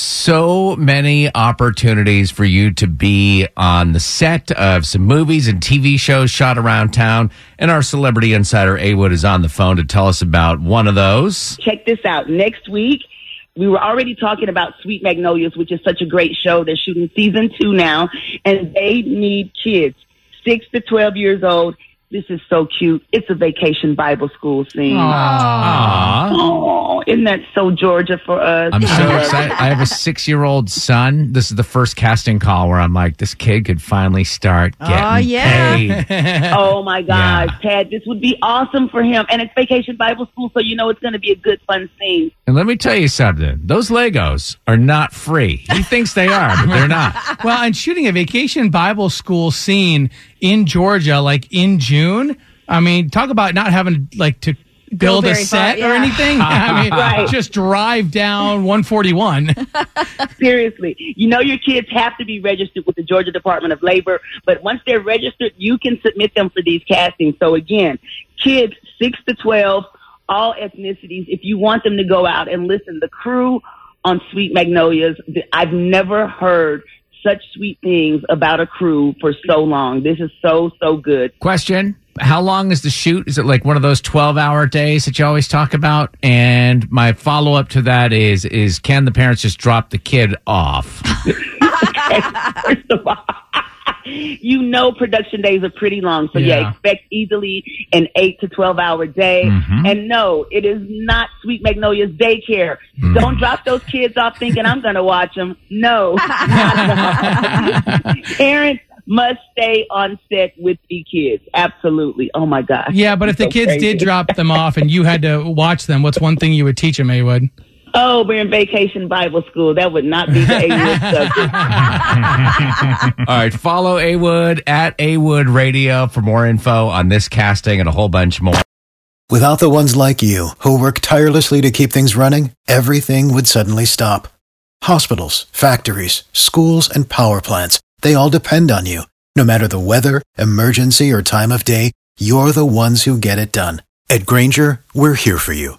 So many opportunities for you to be on the set of some movies and TV shows shot around town. And our celebrity insider, A Wood, is on the phone to tell us about one of those. Check this out. Next week, we were already talking about Sweet Magnolias, which is such a great show. They're shooting season two now, and they need kids six to 12 years old. This is so cute. It's a vacation Bible school scene. Aww. Oh, isn't that so Georgia for us? I'm so excited. I have a six year old son. This is the first casting call where I'm like, this kid could finally start getting Oh, yeah. paid. Oh my gosh, Yeah. Tad, this would be awesome for him. And it's vacation Bible school, so you know it's going to be a good, fun scene. And let me tell you something. Those Legos are not free. He thinks they are, but they're not. Well, and shooting a vacation Bible school scene in Georgia, like in June. I mean, talk about not having like to build a far, set or anything. I mean, Right. just drive down 141. Seriously, you know your kids have to be registered with the Georgia Department of Labor, but once they're registered, you can submit them for these castings. So again, kids six to twelve, all ethnicities. If you want them to go out and listen, the crew on Sweet Magnolias, I've never heard such sweet things about a crew for so long. This is so so good. Question How long is the shoot? Is it like one of those 12 hour days that you always talk about? And my follow up to that is is can the parents just drop the kid off? First of all, you know production days are pretty long, so yeah, Yeah. expect easily an eight to twelve hour day. Mm-hmm. And no, it is not Sweet Magnolia's daycare. Mm. Don't drop those kids off thinking I'm going to watch them. No, not at all. parents must stay on set with the kids. Absolutely. Oh my gosh. yeah, but if the So kids crazy. did drop them off and you had to watch them, what's one thing you would teach them, Maywood? Oh, we're in vacation Bible school. That would not be the A-list subject. All right, follow A Wood at A Wood Radio for more info on this casting and a whole bunch more. Without the ones like you, who work tirelessly to keep things running, everything would suddenly stop. Hospitals, factories, schools, and power plants, they all depend on you. No matter the weather, emergency, or time of day, you're the ones who get it done. At Grainger, we're here for you